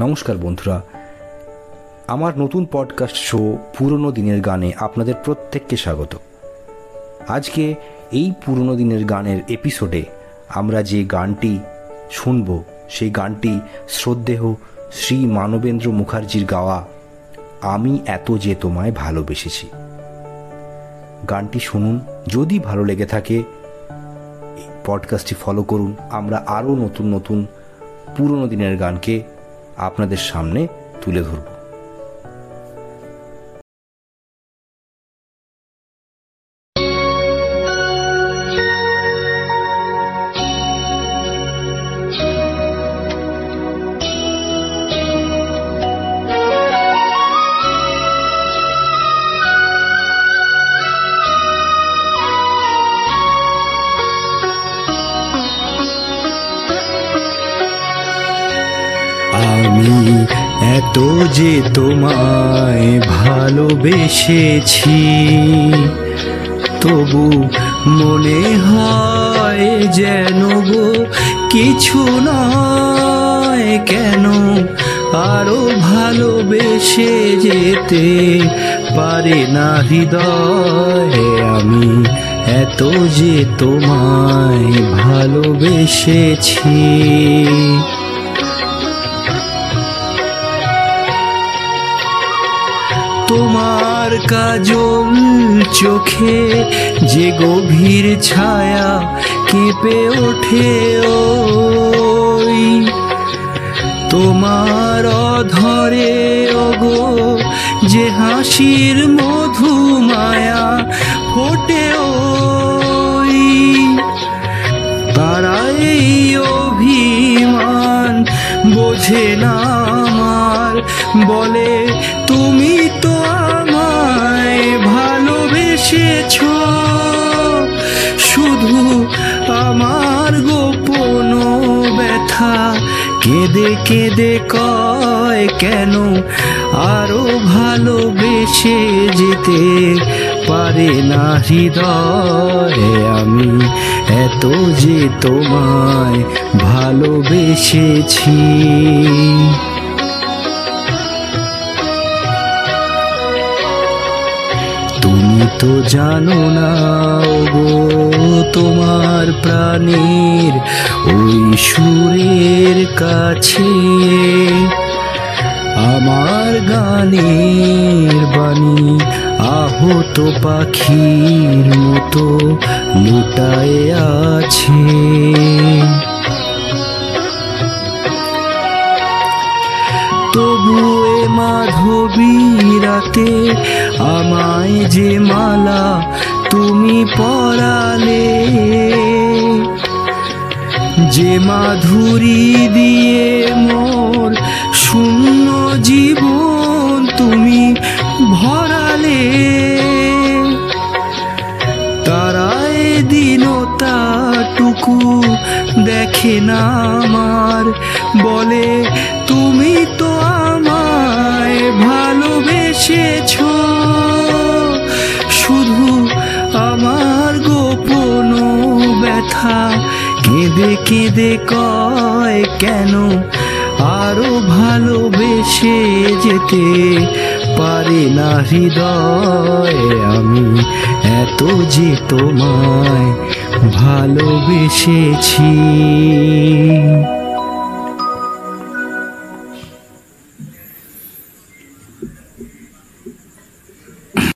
নমস্কার বন্ধুরা। আমার নতুন পডকাস্ট শো পুরনো দিনের গানে আপনাদের প্রত্যেককে স্বাগত। আজকে এই পুরনো দিনের গানের এপিসোডে আমরা যে গানটি শুনব, সেই গানটি শ্রদ্ধেহ শ্রী মানবেন্দ্র মুখার্জির গাওয়া, আমি এত যে তোমায় ভালোবেসেছি। গানটি শুনুন, যদি ভালো লেগে থাকে পডকাস্টটি ফলো করুন। আমরা আরও নতুন নতুন পুরনো দিনের গানকে আপনাদের সামনে তুলে ধরব। আমি এত যে তোমায় ভালোবেসেছি, তবু মনে হয় যেন গো কিছু নয়। কেন আরও ভালোবেসে যেতে পারে না হৃদয়? আমি এত যে তোমায় ভালোবেসেছি। তোমার কাজল চোখে যে গভীর ছায়া কেঁপে ওঠে, ওই তোমার অধরে, ওগো, যে হাসির মধু মায়া ফোটে, ওই অভিমান বোঝে না আমার, বলে, তুমি তো কেঁদে কেঁদে কয় কেন? আরও ভালোবেসে যেতে পারে না হৃদয় আমি। এত যে তোমায় ভালোবেসেছি। তো জানো না গো তোমার প্রাণীর ওই সুরের কাছে আমার গানের বাণী আহত পাখির মতো লুটায় আছে। তবু এ মাধবী রাতে আমায় যে মালা তুমি পরালে, যে মাধুরী দিয়ে মোর শূন্য জীবন তুমি ভরালে তারায় দিনতাটুকু দেখে না আমার বলে, তুমি তো আমায় ভালোবেসেছ শুধু আমার গোপন ব্যথা কেঁদে কেঁদে কয়, কেন আরও ভালোবেসে যেতে পারে না হৃদয়? আমি এত যে তোমায় ভালোবেসেছি।